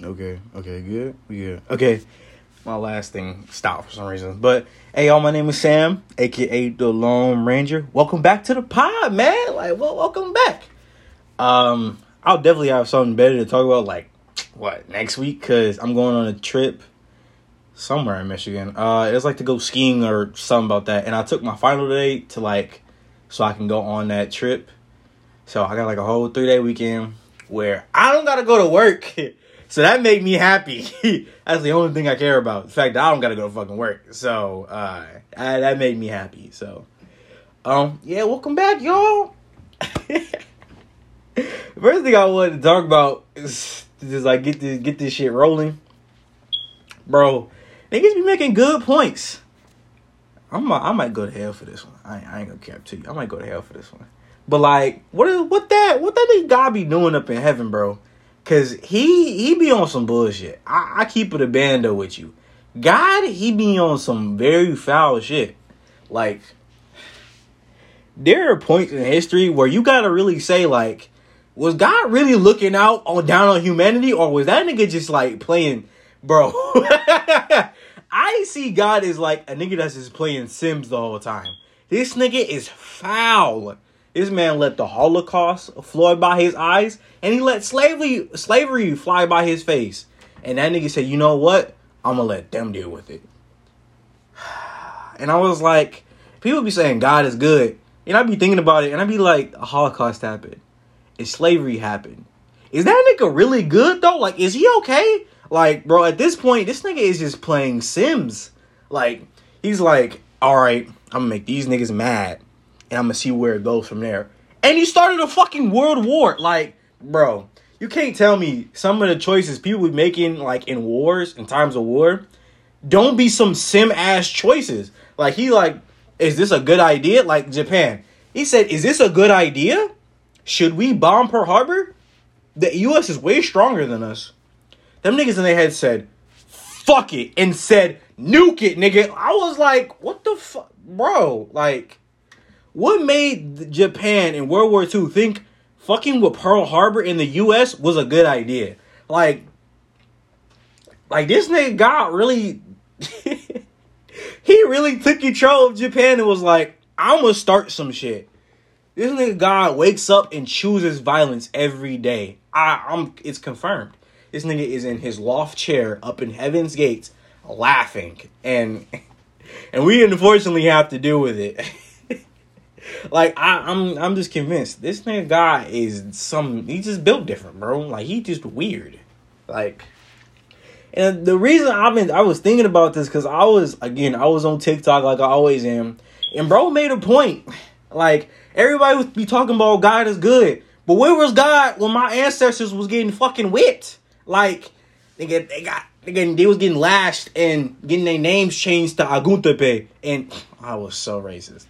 Okay, okay, good, good. Okay, my last thing stopped for some reason. But hey, y'all, my name is Sam, aka the Lone Ranger. Welcome back to the pod, man. Like, well, welcome back. Um, I'll definitely have something better to talk about, like what next week, cause I'm going on a trip somewhere in Michigan. Uh, it's like to go skiing or something about that. And I took my final day to like, so I can go on that trip. So I got like a whole three day weekend where I don't gotta go to work. so that made me happy. That's the only thing I care about. The fact that I don't gotta go to fucking work. So uh, I, that made me happy. So um, yeah, welcome back, y'all. First thing I wanted to talk about is just like get this get this shit rolling, bro. Niggas be making good points. I'm a, I might go to hell for this one. I, I ain't gonna cap to you. I might go to hell for this one. But like, what what that what that nigga God be doing up in heaven, bro? Cause he he be on some bullshit. I, I keep it a bando with you. God, he be on some very foul shit. Like, there are points in history where you gotta really say like, was God really looking out on down on humanity, or was that nigga just like playing, bro? I see God as like a nigga that's just playing Sims the whole time. This nigga is foul. This man let the Holocaust fly by his eyes, and he let slavery slavery fly by his face. And that nigga said, "You know what? I'm gonna let them deal with it." And I was like, people be saying God is good, and I'd be thinking about it, and I'd be like, the Holocaust happened, and slavery happened. Is that nigga really good though? Like, is he okay? Like, bro, at this point, this nigga is just playing Sims. Like, he's like, all right, I'm gonna make these niggas mad, and I'm gonna see where it goes from there. And he started a fucking world war. Like, bro, you can't tell me some of the choices people be making, like in wars, in times of war, don't be some sim ass choices. Like, he like, is this a good idea? Like Japan, he said, is this a good idea? Should we bomb Pearl Harbor? The U.S. is way stronger than us. Them niggas in their head said, fuck it, and said, nuke it, nigga. I was like, what the fuck? Bro, like, what made Japan in World War II think fucking with Pearl Harbor in the US was a good idea? Like, like this nigga got really, he really took control of Japan and was like, I'm gonna start some shit. This nigga God wakes up and chooses violence every day. I, I'm, it's confirmed. This nigga is in his loft chair up in heaven's gates, laughing, and and we unfortunately have to deal with it. like I, I'm, I'm just convinced this nigga guy is some. He just built different, bro. Like he just weird. Like, and the reason I've been, I was thinking about this because I was again, I was on TikTok like I always am, and bro made a point. Like everybody would be talking about God is good, but where was God when my ancestors was getting fucking whipped? Like they get they got again they was getting lashed and getting their names changed to Aguntepe, and I was so racist.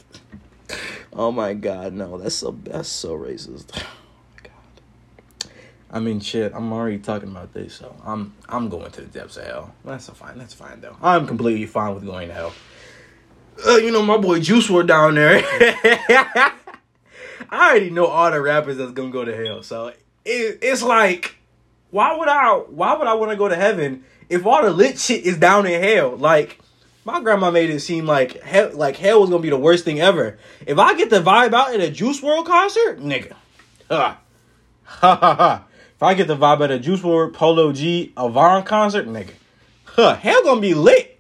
Oh my god, no, that's so that's so racist. Oh god. I mean, shit. I'm already talking about this, so I'm I'm going to the depths of hell. That's fine. That's fine though. I'm completely fine with going to hell. Uh, you know, my boy Juice WRLD down there. I already know all the rappers that's gonna go to hell, so it, it's like why would I why would I want to go to heaven if all the lit shit is down in hell? Like my grandma made it seem like hell like hell was gonna be the worst thing ever. If I get the vibe out at a Juice WRLD concert, nigga. Ha ha ha ha. If I get the vibe at a Juice WRLD Polo G Avon concert, nigga. Huh, hell gonna be lit.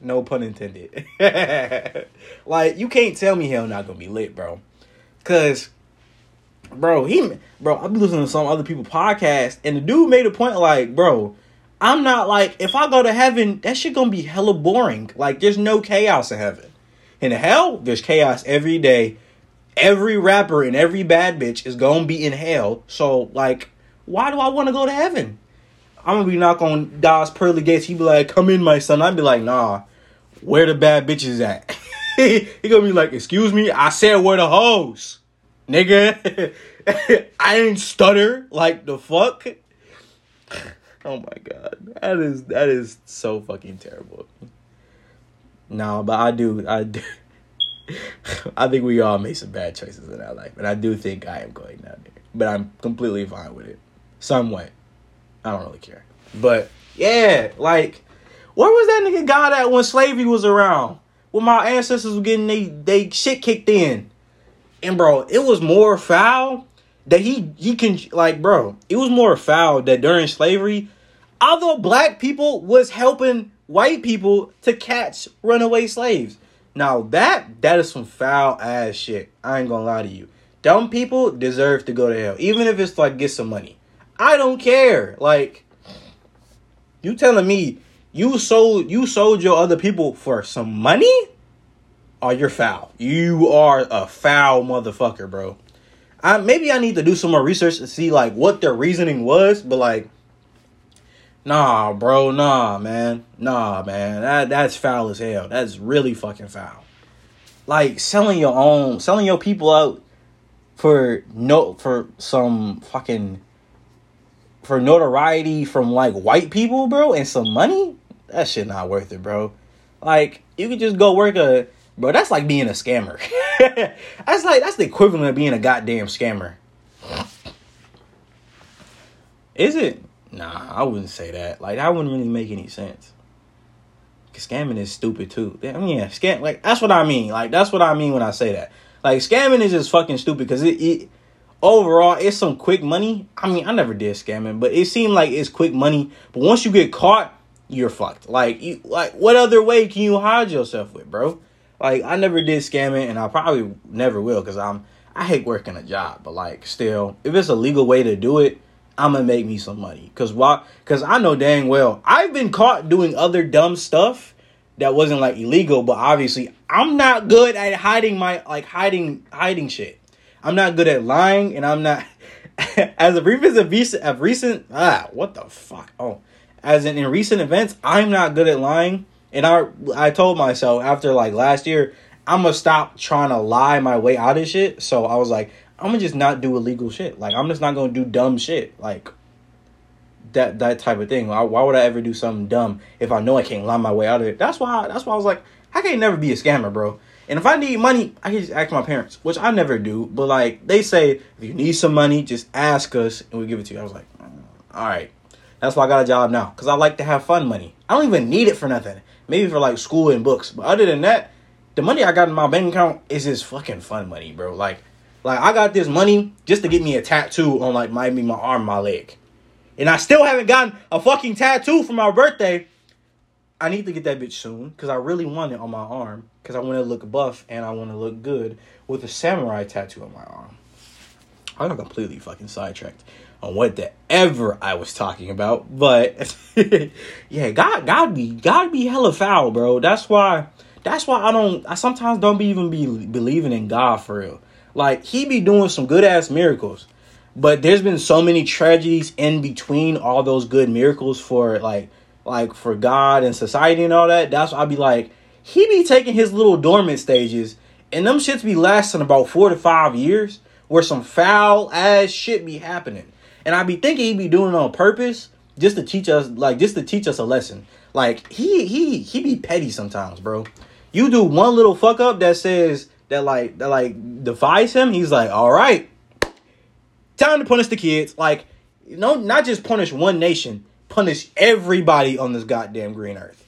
No pun intended. like you can't tell me hell not gonna be lit, bro. Cause bro, he, bro, I've been listening to some other people podcast, and the dude made a point like, bro, I'm not like, if I go to heaven, that shit gonna be hella boring. Like, there's no chaos in heaven. In hell, there's chaos every day. Every rapper and every bad bitch is gonna be in hell. So, like, why do I want to go to heaven? I'm gonna be knocking on God's pearly gates. He be like, "Come in, my son." I'd be like, "Nah, where the bad bitches at?" he gonna be like, "Excuse me, I said where the hoes." nigga. I ain't stutter like the fuck. Oh my god, that is that is so fucking terrible. No, but I do, I do. I think we all made some bad choices in our life, and I do think I am going down there. But I'm completely fine with it, somewhat. I don't really care. But yeah, like, where was that nigga God at when slavery was around? When my ancestors were getting they they shit kicked in, and bro, it was more foul that he he can like, bro, it was more foul that during slavery, other black people was helping white people to catch runaway slaves. Now that that is some foul ass shit. I ain't gonna lie to you. Dumb people deserve to go to hell, even if it's like get some money. I don't care. Like you telling me you sold you sold your other people for some money? Or you're foul. You are a foul motherfucker, bro. I maybe I need to do some more research to see like what their reasoning was, but like Nah, bro, nah, man. Nah, man. That that's foul as hell. That's really fucking foul. Like selling your own selling your people out for no for some fucking for notoriety from like white people, bro, and some money, that shit not worth it, bro. Like you could just go work a bro. That's like being a scammer. that's like that's the equivalent of being a goddamn scammer. Is it? Nah, I wouldn't say that. Like that wouldn't really make any sense. Cause scamming is stupid too. I mean, yeah, scam. Like that's what I mean. Like that's what I mean when I say that. Like scamming is just fucking stupid because it, it overall it's some quick money. I mean, I never did scamming, but it seemed like it's quick money. But once you get caught, you're fucked. Like you like what other way can you hide yourself with, bro? Like I never did scamming and I probably never will because I'm I hate working a job, but like still, if it's a legal way to do it, I'm gonna make me some money. Cause why? Cause I know dang well I've been caught doing other dumb stuff that wasn't like illegal, but obviously I'm not good at hiding my like hiding hiding shit. I'm not good at lying, and I'm not as a recent recent of recent ah what the fuck oh as in in recent events I'm not good at lying, and I I told myself after like last year I'm gonna stop trying to lie my way out of shit. So I was like I'm gonna just not do illegal shit. Like I'm just not gonna do dumb shit. Like that that type of thing. Why, why would I ever do something dumb if I know I can't lie my way out of it? That's why. That's why I was like, I can't never be a scammer, bro. And if I need money, I can just ask my parents, which I never do. But like they say, if you need some money, just ask us and we give it to you. I was like, mm, all right. That's why I got a job now because I like to have fun money. I don't even need it for nothing. Maybe for like school and books, but other than that, the money I got in my bank account is just fucking fun money, bro. Like, like I got this money just to get me a tattoo on like my my arm, my leg, and I still haven't gotten a fucking tattoo for my birthday. I need to get that bitch soon because I really want it on my arm because I want to look buff and I want to look good with a samurai tattoo on my arm. I got completely fucking sidetracked on what the ever I was talking about, but yeah, God, God be, God be hella foul, bro. That's why, that's why I don't, I sometimes don't be even be believing in God for real. Like he be doing some good ass miracles, but there's been so many tragedies in between all those good miracles for like like for God and society and all that, that's why I'd be like, he be taking his little dormant stages, and them shits be lasting about four to five years, where some foul ass shit be happening. And I be thinking he be doing it on purpose, just to teach us, like just to teach us a lesson. Like he he he be petty sometimes, bro. You do one little fuck up that says that like that like defies him, he's like, all right, time to punish the kids. Like, know, not just punish one nation, punish everybody on this goddamn green earth.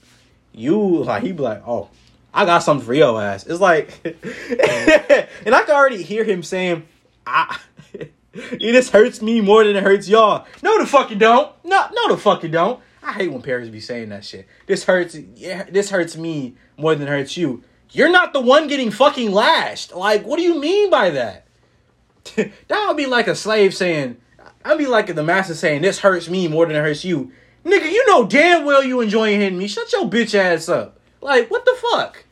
You like he be like, oh, I got something for your ass. It's like, and I can already hear him saying, I. it just hurts me more than it hurts y'all. No, the fuck you don't. No, no, the fuck you don't. I hate when parents be saying that shit. This hurts. Yeah, this hurts me more than it hurts you. You're not the one getting fucking lashed. Like, what do you mean by that? that would be like a slave saying, I'd be like the master saying, this hurts me more than it hurts you. Nigga, you know damn well you enjoying hitting me. Shut your bitch ass up. Like, what the fuck?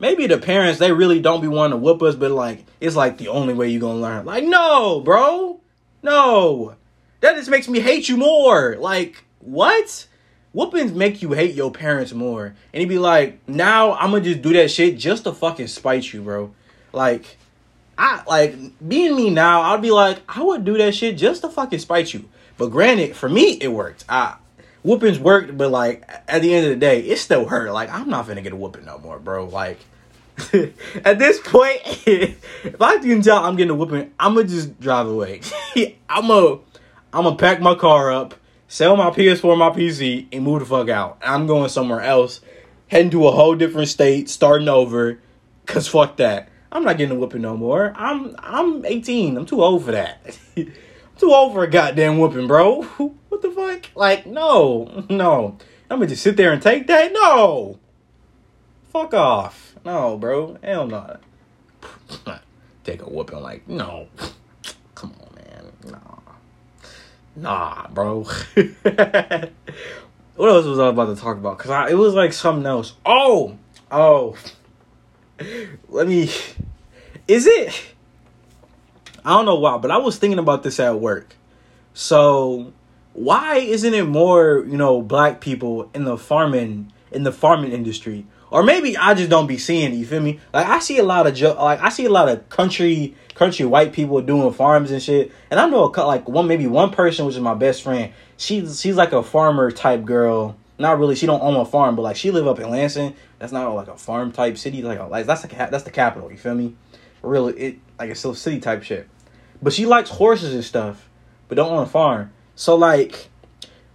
Maybe the parents, they really don't be wanting to whoop us, but like, it's like the only way you gonna learn. Like, no, bro. No. That just makes me hate you more. Like, what? Whoopings make you hate your parents more. And he'd be like, now I'm gonna just do that shit just to fucking spite you, bro. Like, I like being me now, I'd be like, I would do that shit just to fucking spite you. But granted, for me, it worked. I whoopings worked, but like at the end of the day, it still hurt. Like I'm not gonna get a whooping no more, bro. Like at this point, if I can tell I'm getting a whooping, I'm gonna just drive away. I'm a, I'm gonna pack my car up, sell my PS4, my PC, and move the fuck out. I'm going somewhere else, heading to a whole different state, starting over. Cause fuck that. I'm not getting a whooping no more. I'm I'm 18. I'm too old for that. I'm too old for a goddamn whooping, bro. What the fuck? Like, no, no. I'm gonna just sit there and take that? No. Fuck off. No, bro. Hell no. Take a whooping like, no. Come on. Nah, bro. what else was I about to talk about? Cause it was like something else. Oh, oh. Let me. Is it? I don't know why, but I was thinking about this at work. So, why isn't it more, you know, black people in the farming in the farming industry? Or maybe I just don't be seeing it, you feel me? Like I see a lot of jo- like I see a lot of country country white people doing farms and shit. And I know a, like one maybe one person which is my best friend. She's she's like a farmer type girl. Not really. She don't own a farm, but like she live up in Lansing. That's not like a farm type city. Like, like that's the that's the capital. You feel me? Really, it like a still city type shit. But she likes horses and stuff, but don't own a farm. So like,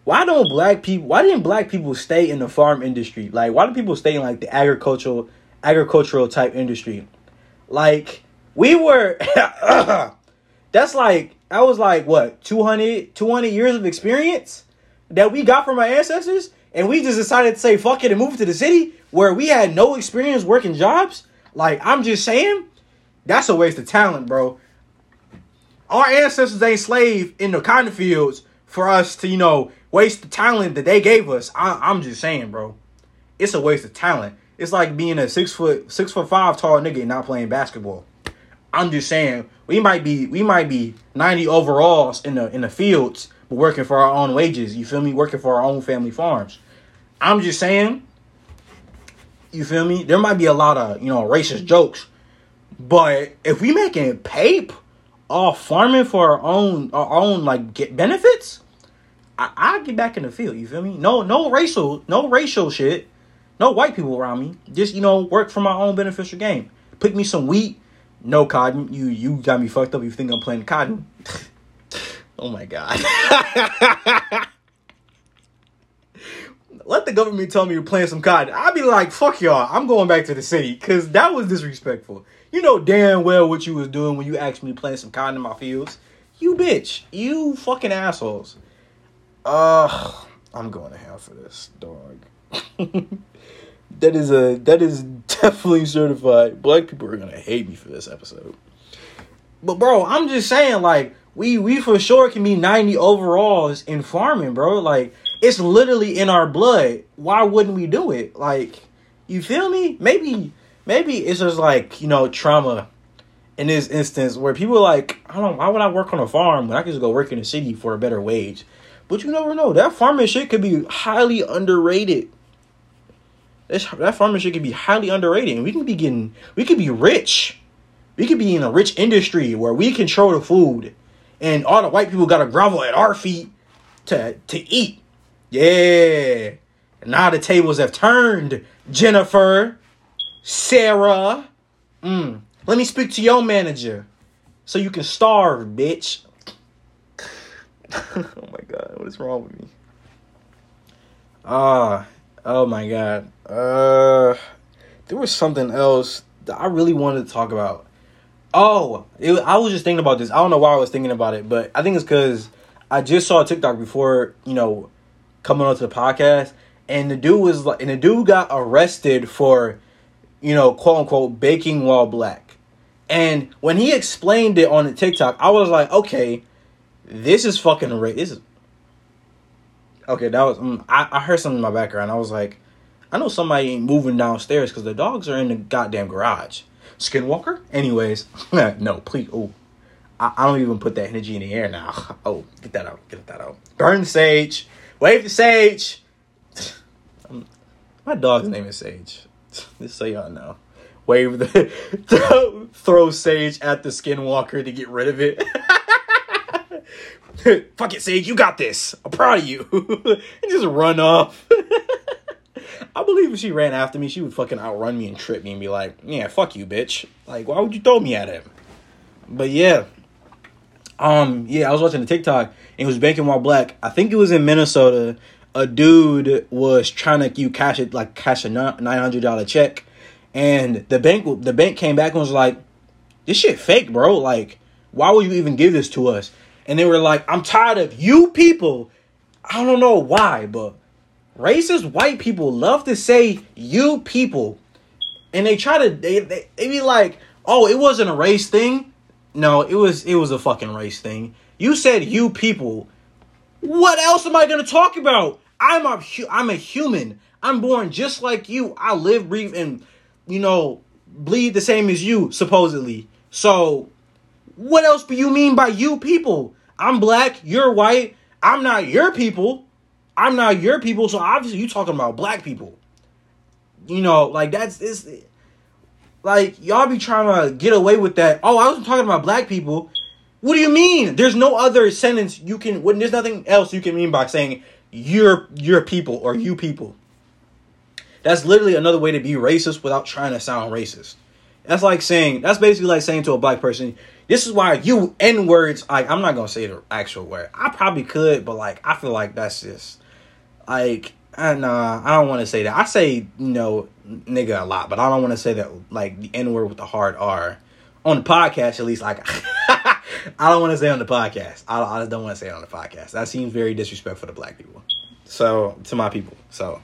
why don't black people? Why didn't black people stay in the farm industry? Like, why do people stay in like the agricultural agricultural type industry? Like, we were. that's like that was like what 200, 200 years of experience that we got from our ancestors and we just decided to say fuck it and move to the city where we had no experience working jobs. Like I'm just saying, that's a waste of talent, bro. Our ancestors ain't slave in the cotton fields for us to, you know, waste the talent that they gave us. I, I'm just saying, bro. It's a waste of talent. It's like being a six foot six foot five tall nigga and not playing basketball. I'm just saying we might be we might be 90 overalls in the in the fields, but working for our own wages. You feel me? Working for our own family farms. I'm just saying. You feel me? There might be a lot of you know racist jokes, but if we making pape off farming for our own our own like get benefits, I I get back in the field. You feel me? No no racial no racial shit. No white people around me. Just you know work for my own beneficial gain. Pick me some wheat. No cotton. You you got me fucked up. You think I'm playing cotton? oh my god. let the government tell me you're playing some cotton. I'd be like, fuck y'all. I'm going back to the city because that was disrespectful. You know damn well what you was doing when you asked me plant some cotton in my fields. You bitch. You fucking assholes. Uh, I'm going to hell for this, dog. that is a that is definitely certified. Black people are gonna hate me for this episode. But bro, I'm just saying, like, we we for sure can be 90 overalls in farming, bro. Like, it's literally in our blood. Why wouldn't we do it? Like, you feel me? Maybe maybe it's just like, you know, trauma in this instance where people like, I don't know, why would I work on a farm when I could just go work in the city for a better wage? But you never know. That farming shit could be highly underrated. That, farming shit could be highly underrated. And we can be getting, we could be rich. We could be in a rich industry where we control the food. And all the white people got to grovel at our feet to, to eat. Yeah. Now the tables have turned, Jennifer, Sarah. Mm. Let me speak to your manager so you can starve, bitch. oh my god, what is wrong with me? Ah, uh, oh my god. Uh, there was something else that I really wanted to talk about. Oh, it, I was just thinking about this. I don't know why I was thinking about it, but I think it's because I just saw TikTok before, you know, coming onto the podcast, and the dude was like, and the dude got arrested for, you know, quote unquote, baking while black. And when he explained it on the TikTok, I was like, okay, this is fucking ra- this is okay. That was um, I, I heard something in my background. I was like, I know somebody ain't moving downstairs because the dogs are in the goddamn garage. Skinwalker. Anyways, no, please. Oh, I, I don't even put that energy in the air now. Oh, get that out. Get that out. Burn the sage. Wave the sage. My dog's name is Sage. Just so y'all know. Wave the throw, throw sage at the skinwalker to get rid of it. Fuck it, Sage, you got this. I'm proud of you. and just run off. I believe if she ran after me, she would fucking outrun me and trip me and be like, yeah, fuck you, bitch. Like, why would you throw me at him? But yeah. Um, yeah, I was watching the TikTok and it was banking while black. I think it was in Minnesota. A dude was trying to you cash it like cash a nine hundred dollar check, and the bank the bank came back and was like, "This shit fake, bro. Like, why would you even give this to us?" And they were like, "I'm tired of you people." I don't know why, but racist white people love to say "you people," and they try to they they, they be like, "Oh, it wasn't a race thing." No, it was it was a fucking race thing. You said you people. What else am I gonna talk about? I'm a I'm a human. I'm born just like you. I live, breathe, and you know bleed the same as you supposedly. So, what else do you mean by you people? I'm black. You're white. I'm not your people. I'm not your people. So obviously you talking about black people. You know, like that's it's like y'all be trying to get away with that. Oh, I wasn't talking about black people. What do you mean? There's no other sentence you can. When there's nothing else you can mean by saying your your people or you people. That's literally another way to be racist without trying to sound racist. That's like saying that's basically like saying to a black person, "This is why you n words." Like I'm not gonna say the actual word. I probably could, but like I feel like that's just like I nah, I don't want to say that. I say you know nigga a lot, but I don't want to say that like the N word with the hard R on the podcast. At least like I don't want to say on the podcast. I, I just don't want to say it on the podcast. That seems very disrespectful to black people. So to my people. So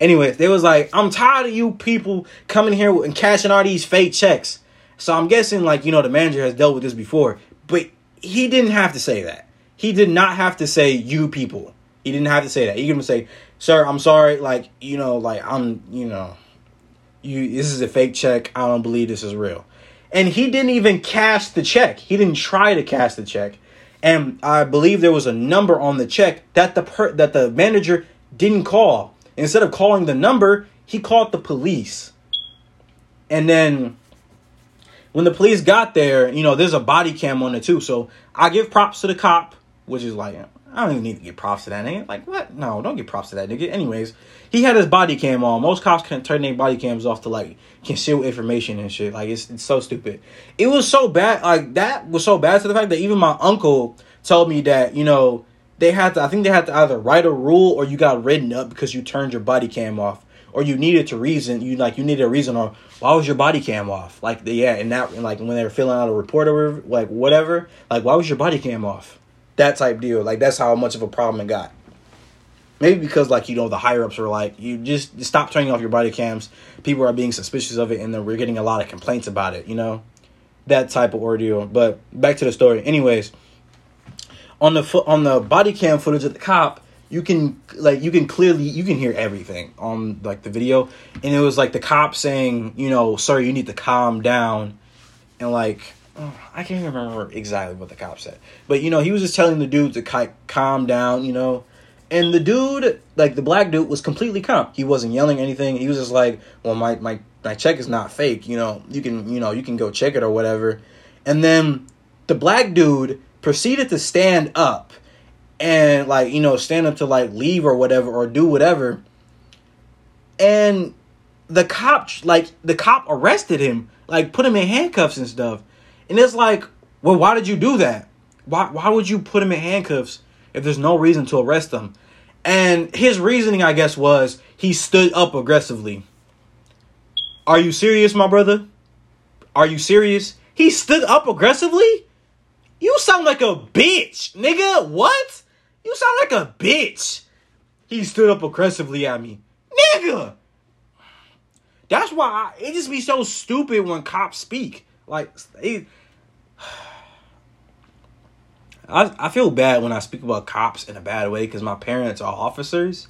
anyways, they was like, I'm tired of you people coming here and cashing all these fake checks. So I'm guessing like you know the manager has dealt with this before, but he didn't have to say that. He did not have to say you people. He didn't have to say that. He could say sir, I'm sorry, like, you know, like I'm, you know, you this is a fake check. I don't believe this is real. And he didn't even cash the check. He didn't try to cash the check. And I believe there was a number on the check that the per, that the manager didn't call. Instead of calling the number, he called the police. And then when the police got there, you know, there's a body cam on it too. So I give props to the cop, which is like I don't even need to get props to that nigga. Like, what? No, don't get props to that nigga. Anyways, he had his body cam on. Most cops can turn their body cams off to like conceal information and shit. Like, it's, it's so stupid. It was so bad. Like, that was so bad to the fact that even my uncle told me that, you know, they had to, I think they had to either write a rule or you got written up because you turned your body cam off. Or you needed to reason, you like, you needed a reason or why was your body cam off? Like, the, yeah, and that, like, when they were filling out a report or like whatever, like, why was your body cam off? that type deal. Like that's how much of a problem it got. Maybe because like you know the higher ups were like you just stop turning off your body cams. People are being suspicious of it, and then we're getting a lot of complaints about it. You know, that type of ordeal. But back to the story. Anyways, on the foot on the body cam footage of the cop, you can like you can clearly you can hear everything on like the video, and it was like the cop saying, you know, sir, you need to calm down, and like oh, I can't remember exactly what the cop said, but you know, he was just telling the dude to ki- calm down, you know. And the dude, like the black dude, was completely calm. He wasn't yelling anything. He was just like, "Well, my my my check is not fake. You know, you can you know you can go check it or whatever." And then the black dude proceeded to stand up and like you know stand up to like leave or whatever or do whatever. And the cop like the cop arrested him, like put him in handcuffs and stuff. And it's like, well, why did you do that? Why why would you put him in handcuffs if there's no reason to arrest him? And his reasoning, I guess, was he stood up aggressively. Are you serious, my brother? Are you serious? He stood up aggressively? You sound like a bitch, nigga. What? You sound like a bitch. He stood up aggressively at me. Nigga! That's why I, it just be so stupid when cops speak. Like, they, I, I feel bad when I speak about cops in a bad way because my parents are officers.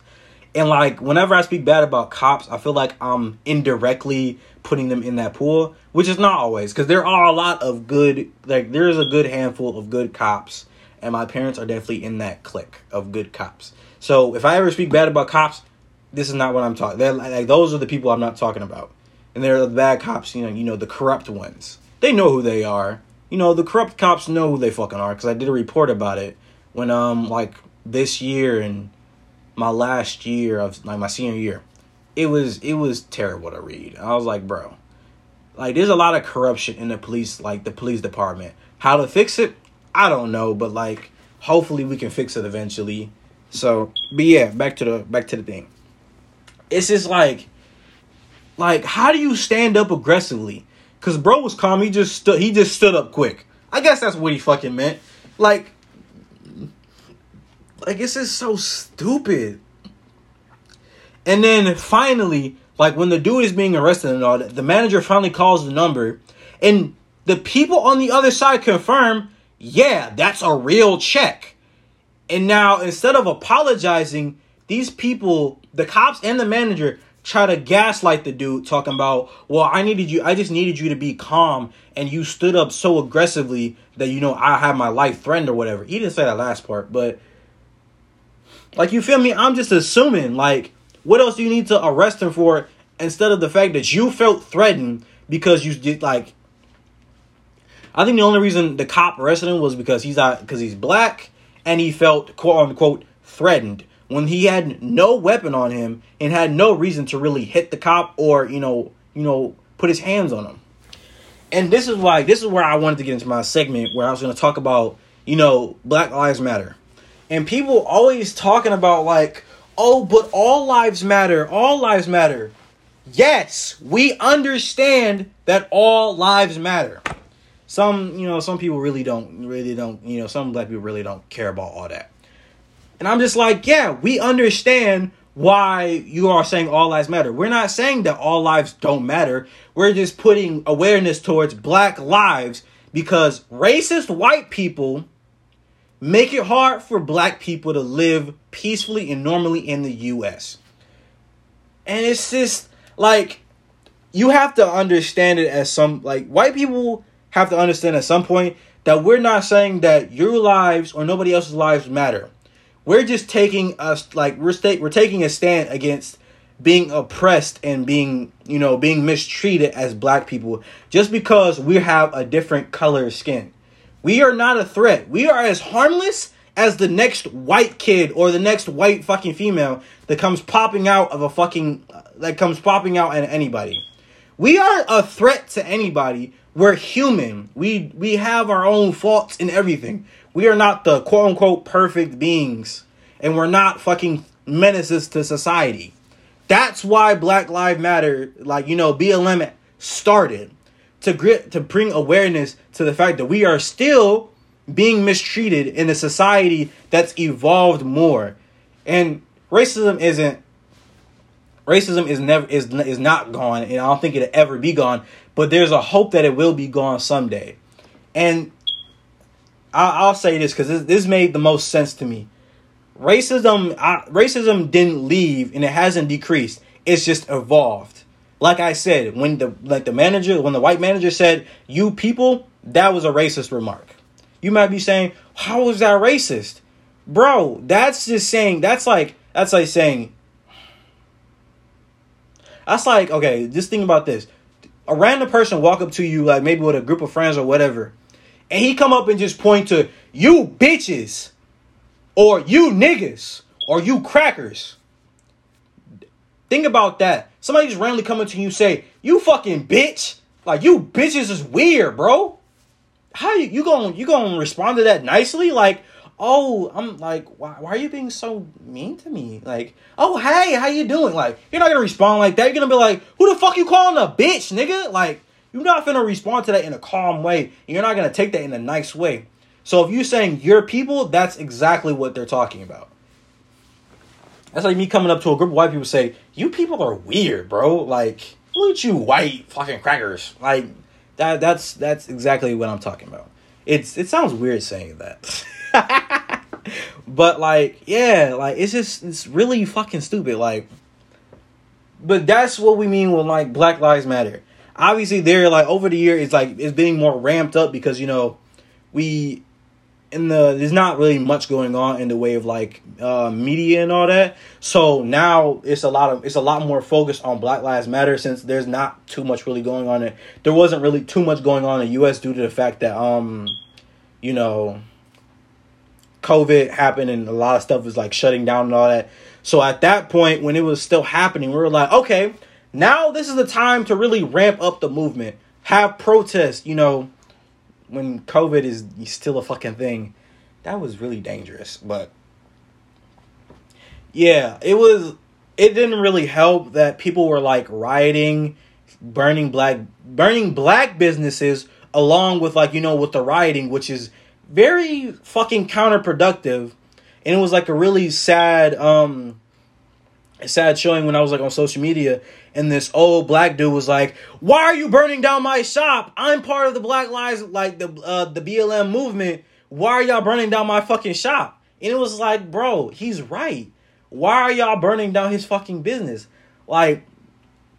And like whenever I speak bad about cops, I feel like I'm indirectly putting them in that pool, which is not always because there are a lot of good like there's a good handful of good cops and my parents are definitely in that clique of good cops. So if I ever speak bad about cops, this is not what I'm talking. Like those are the people I'm not talking about. And they're the bad cops, you know, you know the corrupt ones. They know who they are you know, the corrupt cops know who they fucking are because I did a report about it when um like this year and my last year of like my senior year. It was it was terrible to read. I was like, bro, like there's a lot of corruption in the police, like the police department. How to fix it? I don't know, but like hopefully we can fix it eventually. So, but yeah, back to the back to the thing. It's just like like how do you stand up aggressively? Cuz bro was calm, he just he just stood up quick. I guess that's what he fucking meant. Like like it's just so stupid. And then finally, like when the dude is being arrested and all that, the manager finally calls the number, and the people on the other side confirm, yeah, that's a real check. And now instead of apologizing, these people, the cops and the manager, try to gaslight the dude talking about, well, I needed you, I just needed you to be calm, and you stood up so aggressively that you know I have my life threatened or whatever. He didn't say that last part, but like you feel me? I'm just assuming like what else do you need to arrest him for instead of the fact that you felt threatened because you did like I think the only reason the cop arrested him was because he's because he's black and he felt quote unquote threatened when he had no weapon on him and had no reason to really hit the cop or you know you know put his hands on him. And this is why this is where I wanted to get into my segment where I was going to talk about you know Black Lives Matter. And people always talking about like oh, but all lives matter. All lives matter. Yes, we understand that all lives matter. Some, you know, some people really don't, really don't, you know, some black people really don't care about all that. And I'm just like, yeah, we understand why you are saying all lives matter. We're not saying that all lives don't matter. We're just putting awareness towards black lives because racist white people make it hard for black people to live peacefully and normally in the US. And it's just like you have to understand it as some like white people have to understand at some point that we're not saying that your lives or nobody else's lives matter. We're just taking us like we're sta- we're taking a stand against being oppressed and being, you know, being mistreated as black people just because we have a different color skin. We are not a threat. We are as harmless as the next white kid or the next white fucking female that comes popping out of a fucking uh, that comes popping out at anybody. We aren't a threat to anybody. We're human. We we have our own faults in everything. We are not the quote unquote perfect beings. And we're not fucking menaces to society. That's why Black Lives Matter, like, you know, BLM started to grit to bring awareness to the fact that we are still being mistreated in a society that's evolved more and racism isn't racism is never is is not gone and i don't think it'll ever be gone but there's a hope that it will be gone someday and I, will say this because this, this made the most sense to me racism I, racism didn't leave and it hasn't decreased it's just evolved like I said, when the like the manager, when the white manager said, "You people," that was a racist remark. You might be saying, "How is that racist?" Bro, that's just saying that's like that's like saying that's like okay, just think about this. A random person walk up to you like maybe with a group of friends or whatever, and he come up and just point to you bitches or you niggas or you crackers. Think about that. Somebody just randomly coming to you say, "You fucking bitch!" Like you bitches is weird, bro. How you you going you gonna respond to that nicely? Like, oh, I'm like, why, why are you being so mean to me? Like, oh hey, how you doing? Like, you're not gonna respond like that. You're gonna be like, who the fuck you calling a bitch, nigga? Like, you're not gonna respond to that in a calm way. You're not gonna take that in a nice way. So if you're saying your people, that's exactly what they're talking about. That's like me coming up to a group of white people say, "You people are weird, bro. Like, look at you, white fucking crackers." Like that. That's that's exactly what I'm talking about. It's it sounds weird saying that, but like, yeah, like it's just it's really fucking stupid. Like, but that's what we mean when like Black Lives Matter. Obviously, they're like over the year, it's like it's being more ramped up because you know we in the there's not really much going on in the way of like uh, media and all that. So now it's a lot of it's a lot more focused on Black Lives Matter since there's not too much really going on. It there wasn't really too much going on in the U.S. due to the fact that um you know COVID happened and a lot of stuff was like shutting down and all that. So at that point when it was still happening, we were like, okay, now this is the time to really ramp up the movement, have protests, you know when COVID is still a fucking thing, that was really dangerous. But yeah, it was. It didn't really help that people were like rioting, burning black, burning black businesses along with like you know with the rioting, which is very fucking counterproductive. And it was like a really sad, um, sad showing when I was like on social media and this old black dude was like, "Why are you burning down my shop? I'm part of the Black Lives like the uh, the BLM movement. Why are y'all burning down my fucking shop?" And it was like, "Bro, he's right. Why are y'all burning down his fucking business? Like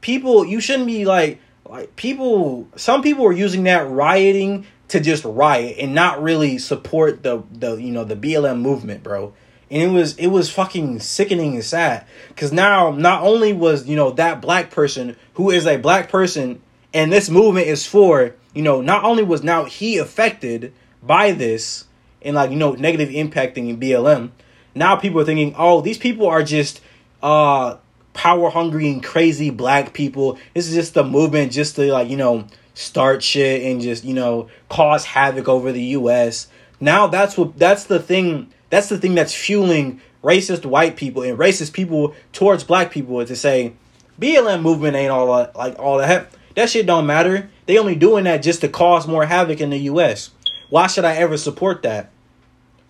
people, you shouldn't be like like people some people are using that rioting to just riot and not really support the the you know the BLM movement, bro. And it was it was fucking sickening and sad. Because now not only was you know that black person who is a black person and this movement is for you know not only was now he affected by this and like you know negative impacting in blm now people are thinking oh these people are just uh power hungry and crazy black people. This is just the movement just to like you know start shit and just you know cause havoc over the us now that's what that's the thing that's the thing that's fueling racist white people and racist people towards black people to say BLM movement ain't all that, like all that. That shit don't matter. They only doing that just to cause more havoc in the U.S. Why should I ever support that?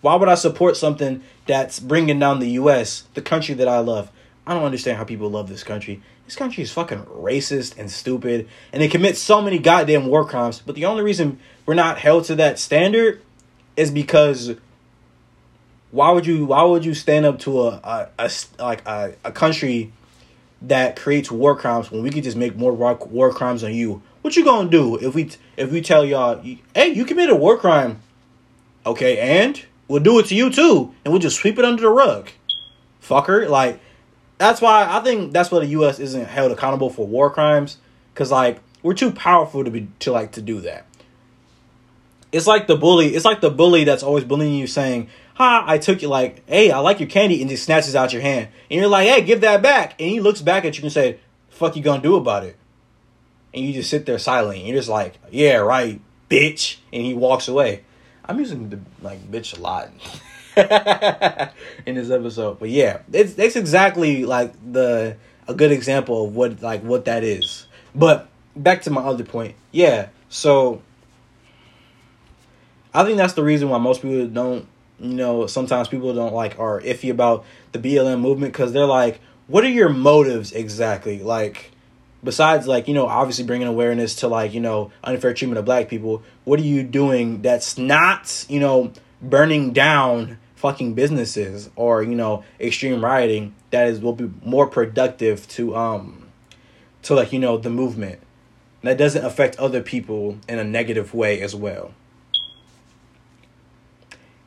Why would I support something that's bringing down the U.S., the country that I love? I don't understand how people love this country. This country is fucking racist and stupid, and they commit so many goddamn war crimes. But the only reason we're not held to that standard is because why would you why would you stand up to a, a, a like a, a country that creates war crimes when we could just make more war crimes on you? What you gonna do if we if we tell y'all, hey, you committed a war crime? Okay, and we'll do it to you too, and we'll just sweep it under the rug, fucker. Like that's why I think that's why the U.S. isn't held accountable for war crimes, because like we're too powerful to be to like to do that. It's like the bully. It's like the bully that's always bullying you, saying, ha, I took you like, hey, I like your candy, and just snatches out your hand. And you're like, hey, give that back. And he looks back at you and say, fuck you gonna do about it? And you just sit there silent. And you're just like, yeah, right, bitch. And he walks away. I'm using the like bitch a lot in this episode. But yeah, it's it's exactly like the a good example of what like what that is. But back to my other point. Yeah, so I think that's the reason why most people don't you know, sometimes people don't like are iffy about the BLM movement because they're like, what are your motives exactly? Like, besides like you know, obviously bringing awareness to like you know unfair treatment of black people, what are you doing that's not you know burning down fucking businesses or you know extreme rioting that is will be more productive to um to like you know the movement. That doesn't affect other people in a negative way as well.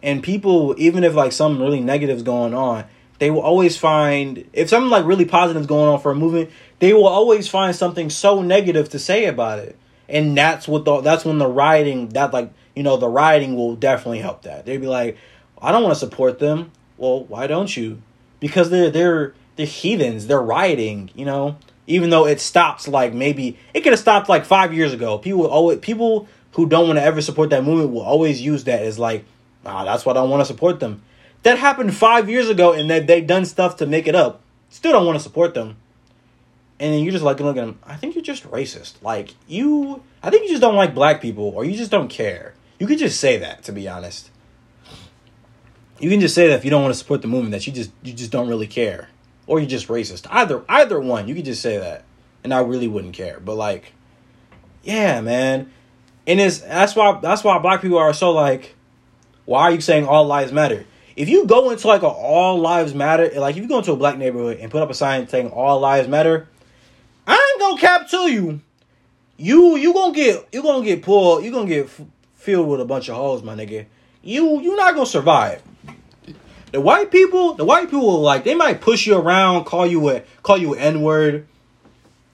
And people even if like something really negative's going on they will always find if something like really positive's going on for a movement they will always find something so negative to say about it. And that's what the that's when the rioting that like you know the rioting will definitely help that. They'd be like i don't want to support them well why don't you because they're they're they're heathens they're rioting you know even though it stops like maybe it could have stopped like five years ago people always people who don't want to ever support that movement will always use that as like Ah, that's why I don't want to support them. That happened five years ago, and they they done stuff to make it up. Still don't want to support them. And then you're just like looking at them. I think you're just racist. Like you, I think you just don't like black people, or you just don't care. You could just say that, to be honest. You can just say that if you don't want to support the movement, that you just you just don't really care, or you're just racist. Either either one, you could just say that, and I really wouldn't care. But like, yeah, man, and it's that's why that's why black people are so like why are you saying all lives matter? If you go into like a all lives matter, like if you go into a black neighborhood and put up a sign saying all lives matter, I ain't gonna cap to you. You you gonna get you gonna get pulled. You gonna get f- filled with a bunch of holes, my nigga. You you not gonna survive. The white people, the white people, like they might push you around, call you a call you an n word,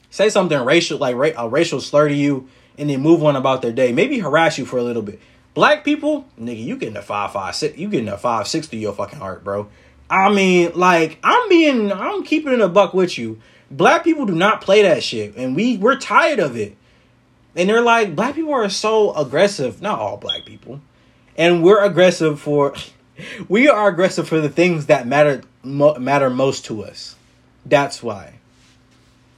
say something racial like ra- a racial slur to you, and then move on about their day. Maybe harass you for a little bit. Black people, nigga, you getting a five five six, you getting a five six to your fucking heart, bro. I mean, like, I'm being, I'm keeping it a buck with you. Black people do not play that shit, and we we're tired of it. And they're like, black people are so aggressive. Not all black people. And we're aggressive for, we are aggressive for the things that matter mo- matter most to us. That's why.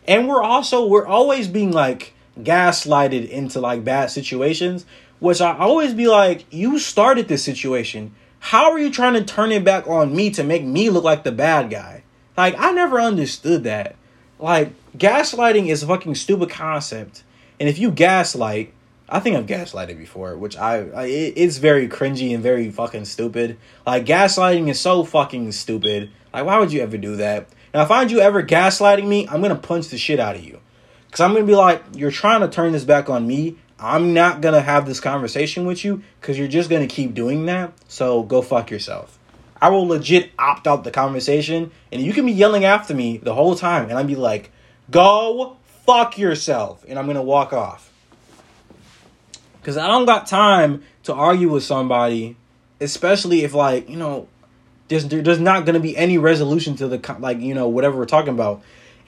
And we're also, we're always being like gaslighted into like bad situations, which I always be like, you started this situation. How are you trying to turn it back on me to make me look like the bad guy? Like, I never understood that. Like, gaslighting is a fucking stupid concept. And if you gaslight, I think I've gaslighted before, which I, I it's very cringy and very fucking stupid. Like gaslighting is so fucking stupid. Like why would you ever do that? Now if I find you ever gaslighting me, I'm gonna punch the shit out of you. Cause I'm gonna be like, you're trying to turn this back on me. I'm not gonna have this conversation with you because you're just gonna keep doing that. So go fuck yourself. I will legit opt out the conversation, and you can be yelling after me the whole time, and I'd be like, go fuck yourself, and I'm gonna walk off. Cause I don't got time to argue with somebody, especially if like you know, there's there's not gonna be any resolution to the like you know whatever we're talking about,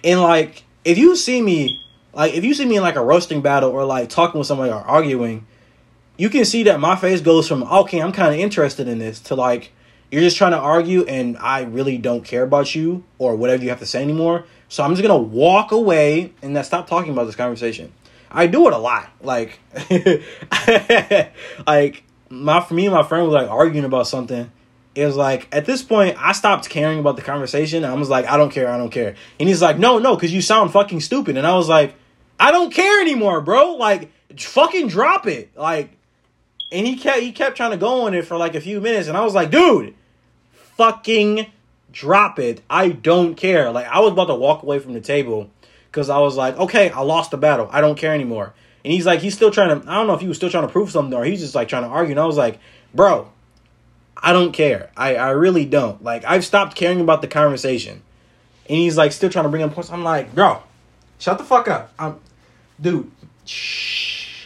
and like if you see me like if you see me in like a roasting battle or like talking with somebody or arguing, you can see that my face goes from okay I'm kind of interested in this to like you're just trying to argue and I really don't care about you or whatever you have to say anymore. So I'm just gonna walk away and stop talking about this conversation. I do it a lot. Like, like my for me and my friend was like arguing about something. It was like at this point I stopped caring about the conversation. I was like, I don't care, I don't care. And he's like, No, no, because you sound fucking stupid. And I was like, I don't care anymore, bro. Like, fucking drop it. Like, and he kept he kept trying to go on it for like a few minutes, and I was like, dude, fucking drop it. I don't care. Like I was about to walk away from the table because I was like, okay, I lost the battle. I don't care anymore. And he's like, he's still trying to. I don't know if he was still trying to prove something or he's just like trying to argue. And I was like, bro, I don't care. I I really don't. Like I've stopped caring about the conversation. And he's like still trying to bring up points. I'm like, bro, shut the fuck up. I'm, dude. Shh,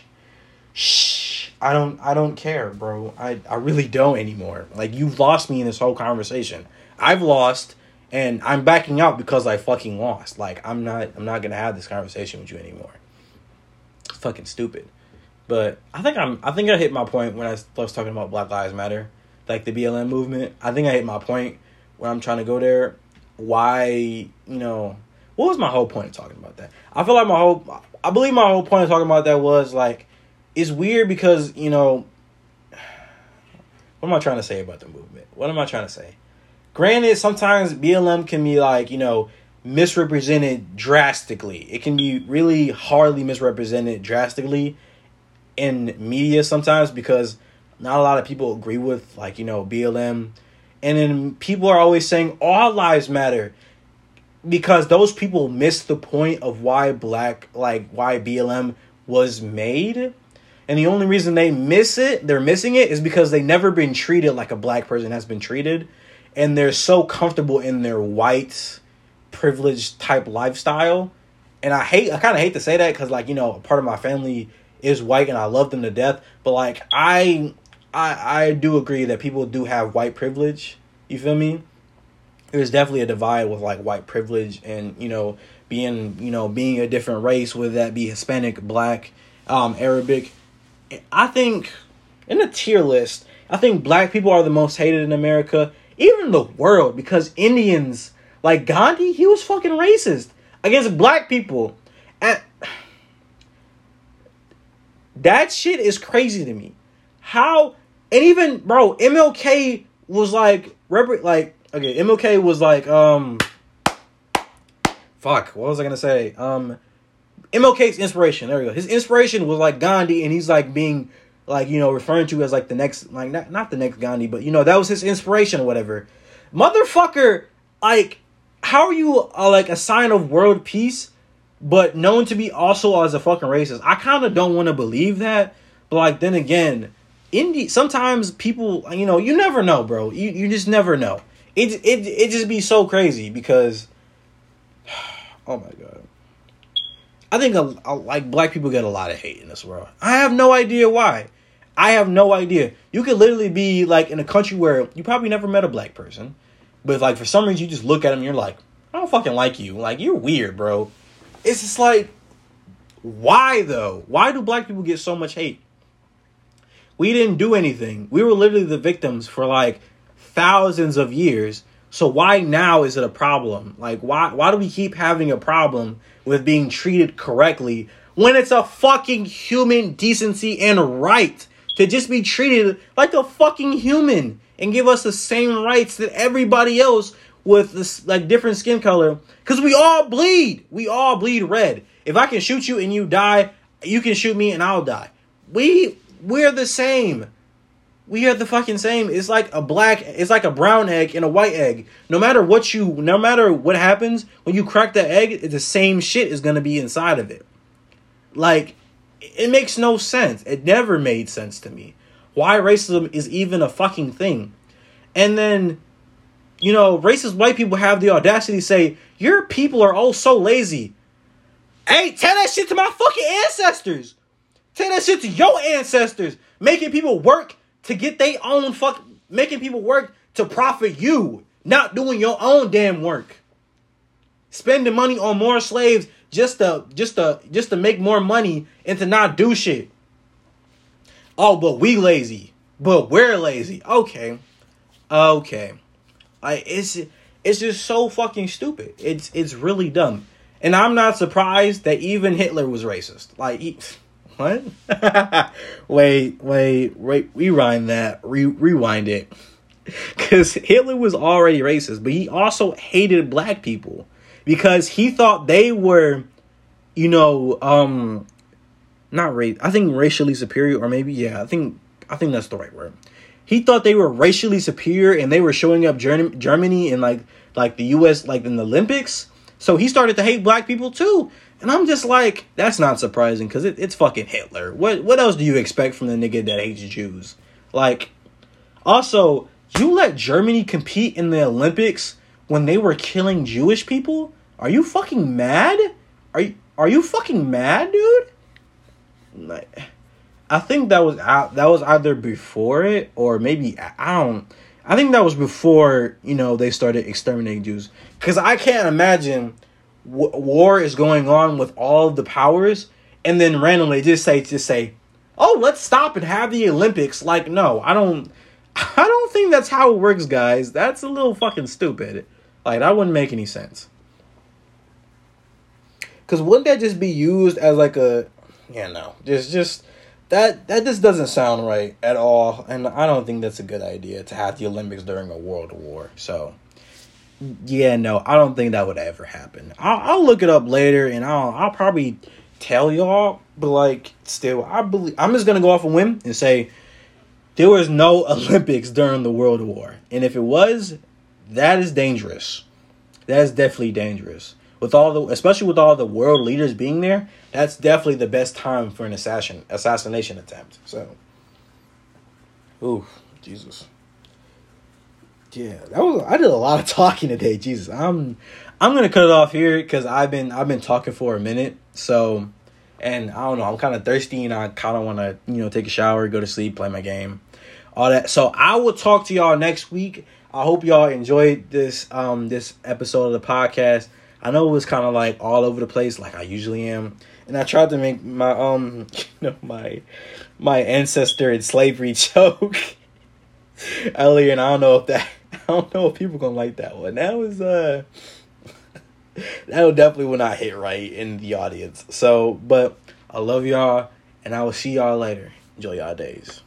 shh. I don't I don't care, bro. I I really don't anymore. Like you've lost me in this whole conversation. I've lost and I'm backing out because I fucking lost. Like I'm not I'm not to have this conversation with you anymore. It's fucking stupid. But I think I'm I think I hit my point when I was talking about Black Lives Matter, like the BLM movement. I think I hit my point where I'm trying to go there. Why, you know, what was my whole point of talking about that? I feel like my whole I believe my whole point of talking about that was like it's weird because you know what am I trying to say about the movement? What am I trying to say? Granted, sometimes BLM can be like you know misrepresented drastically. It can be really hardly misrepresented drastically in media sometimes because not a lot of people agree with like you know BLM, and then people are always saying all lives matter because those people miss the point of why black like why BLM was made and the only reason they miss it, they're missing it, is because they never been treated like a black person has been treated. And they're so comfortable in their white privileged type lifestyle. And I hate I kind of hate to say that because like, you know, a part of my family is white and I love them to death. But like I I I do agree that people do have white privilege. You feel me? There's definitely a divide with like white privilege and, you know, being, you know, being a different race, whether that be Hispanic, black, um, Arabic I think in the tier list, I think black people are the most hated in America, even the world, because Indians like Gandhi, he was fucking racist against black people. And that shit is crazy to me. How and even bro, MLK was like like okay, MLK was like um fuck, what was I gonna say? Um MLK's inspiration. There we go. His inspiration was like Gandhi, and he's like being like you know referring to as like the next like not not the next Gandhi, but you know that was his inspiration or whatever. Motherfucker, like how are you uh, like a sign of world peace, but known to be also as a fucking racist? I kind of don't want to believe that, but like then again, indie sometimes people you know you never know, bro. You you just never know. It it it just be so crazy because oh my god. I think a, a, like black people get a lot of hate in this world. I have no idea why. I have no idea. You could literally be like in a country where you probably never met a black person, but like for some reason you just look at them and you're like, I don't fucking like you. Like you're weird, bro. It's just like, Why though? Why do black people get so much hate? We didn't do anything. We were literally the victims for like thousands of years. So why now is it a problem? Like why why do we keep having a problem with being treated correctly when it's a fucking human decency and right to just be treated like a fucking human and give us the same rights that everybody else with this like different skin color cuz we all bleed. We all bleed red. If I can shoot you and you die, you can shoot me and I'll die. We we're the same. We are the fucking same. It's like a black, it's like a brown egg and a white egg. No matter what you, no matter what happens, when you crack the egg, the same shit is gonna be inside of it. Like, it makes no sense. It never made sense to me. Why racism is even a fucking thing. And then, you know, racist white people have the audacity to say, Your people are all so lazy. Hey, tell that shit to my fucking ancestors. Tell that shit to your ancestors. Making people work to get their own fuck making people work to profit you, not doing your own damn work. Spending money on more slaves just to just to just to make more money and to not do shit. Oh, but we lazy. But we're lazy. Okay. Okay. I it's it's just so fucking stupid. It's it's really dumb. And I'm not surprised that even Hitler was racist. Like he, what? wait, wait, wait, rewind that. Re- rewind it. Cuz Hitler was already racist, but he also hated black people because he thought they were you know, um not race. I think racially superior or maybe yeah, I think I think that's the right word. He thought they were racially superior and they were showing up Germany and like like the US like in the Olympics. So he started to hate black people too. And I'm just like, that's not surprising because it, it's fucking Hitler. What what else do you expect from the nigga that hates Jews? Like, also, you let Germany compete in the Olympics when they were killing Jewish people? Are you fucking mad? Are you are you fucking mad, dude? Like, I think that was out. That was either before it or maybe I don't. I think that was before you know they started exterminating Jews. Because I can't imagine w- war is going on with all the powers, and then randomly just say just say, "Oh, let's stop and have the Olympics." Like, no, I don't. I don't think that's how it works, guys. That's a little fucking stupid. Like, that wouldn't make any sense. Cause wouldn't that just be used as like a, yeah, no, just just that that just doesn't sound right at all, and I don't think that's a good idea to have the Olympics during a world war. So, yeah, no, I don't think that would ever happen. I'll, I'll look it up later, and I'll I'll probably tell y'all, but like, still, I believe I'm just gonna go off a whim and say there was no Olympics during the World War, and if it was, that is dangerous. That is definitely dangerous with all the especially with all the world leaders being there, that's definitely the best time for an assassin assassination attempt. So, ooh, Jesus. Yeah, that was I did a lot of talking today. Jesus, I'm I'm gonna cut it off here because I've been I've been talking for a minute. So, and I don't know, I'm kind of thirsty and I kind of want to you know take a shower, go to sleep, play my game, all that. So I will talk to y'all next week. I hope y'all enjoyed this um this episode of the podcast. I know it was kind of like all over the place, like I usually am, and I tried to make my um, you know, my my ancestor in slavery joke earlier, and I don't know if that I don't know if people gonna like that one. That was uh, that'll definitely will not hit right in the audience. So, but I love y'all, and I will see y'all later. Enjoy y'all days.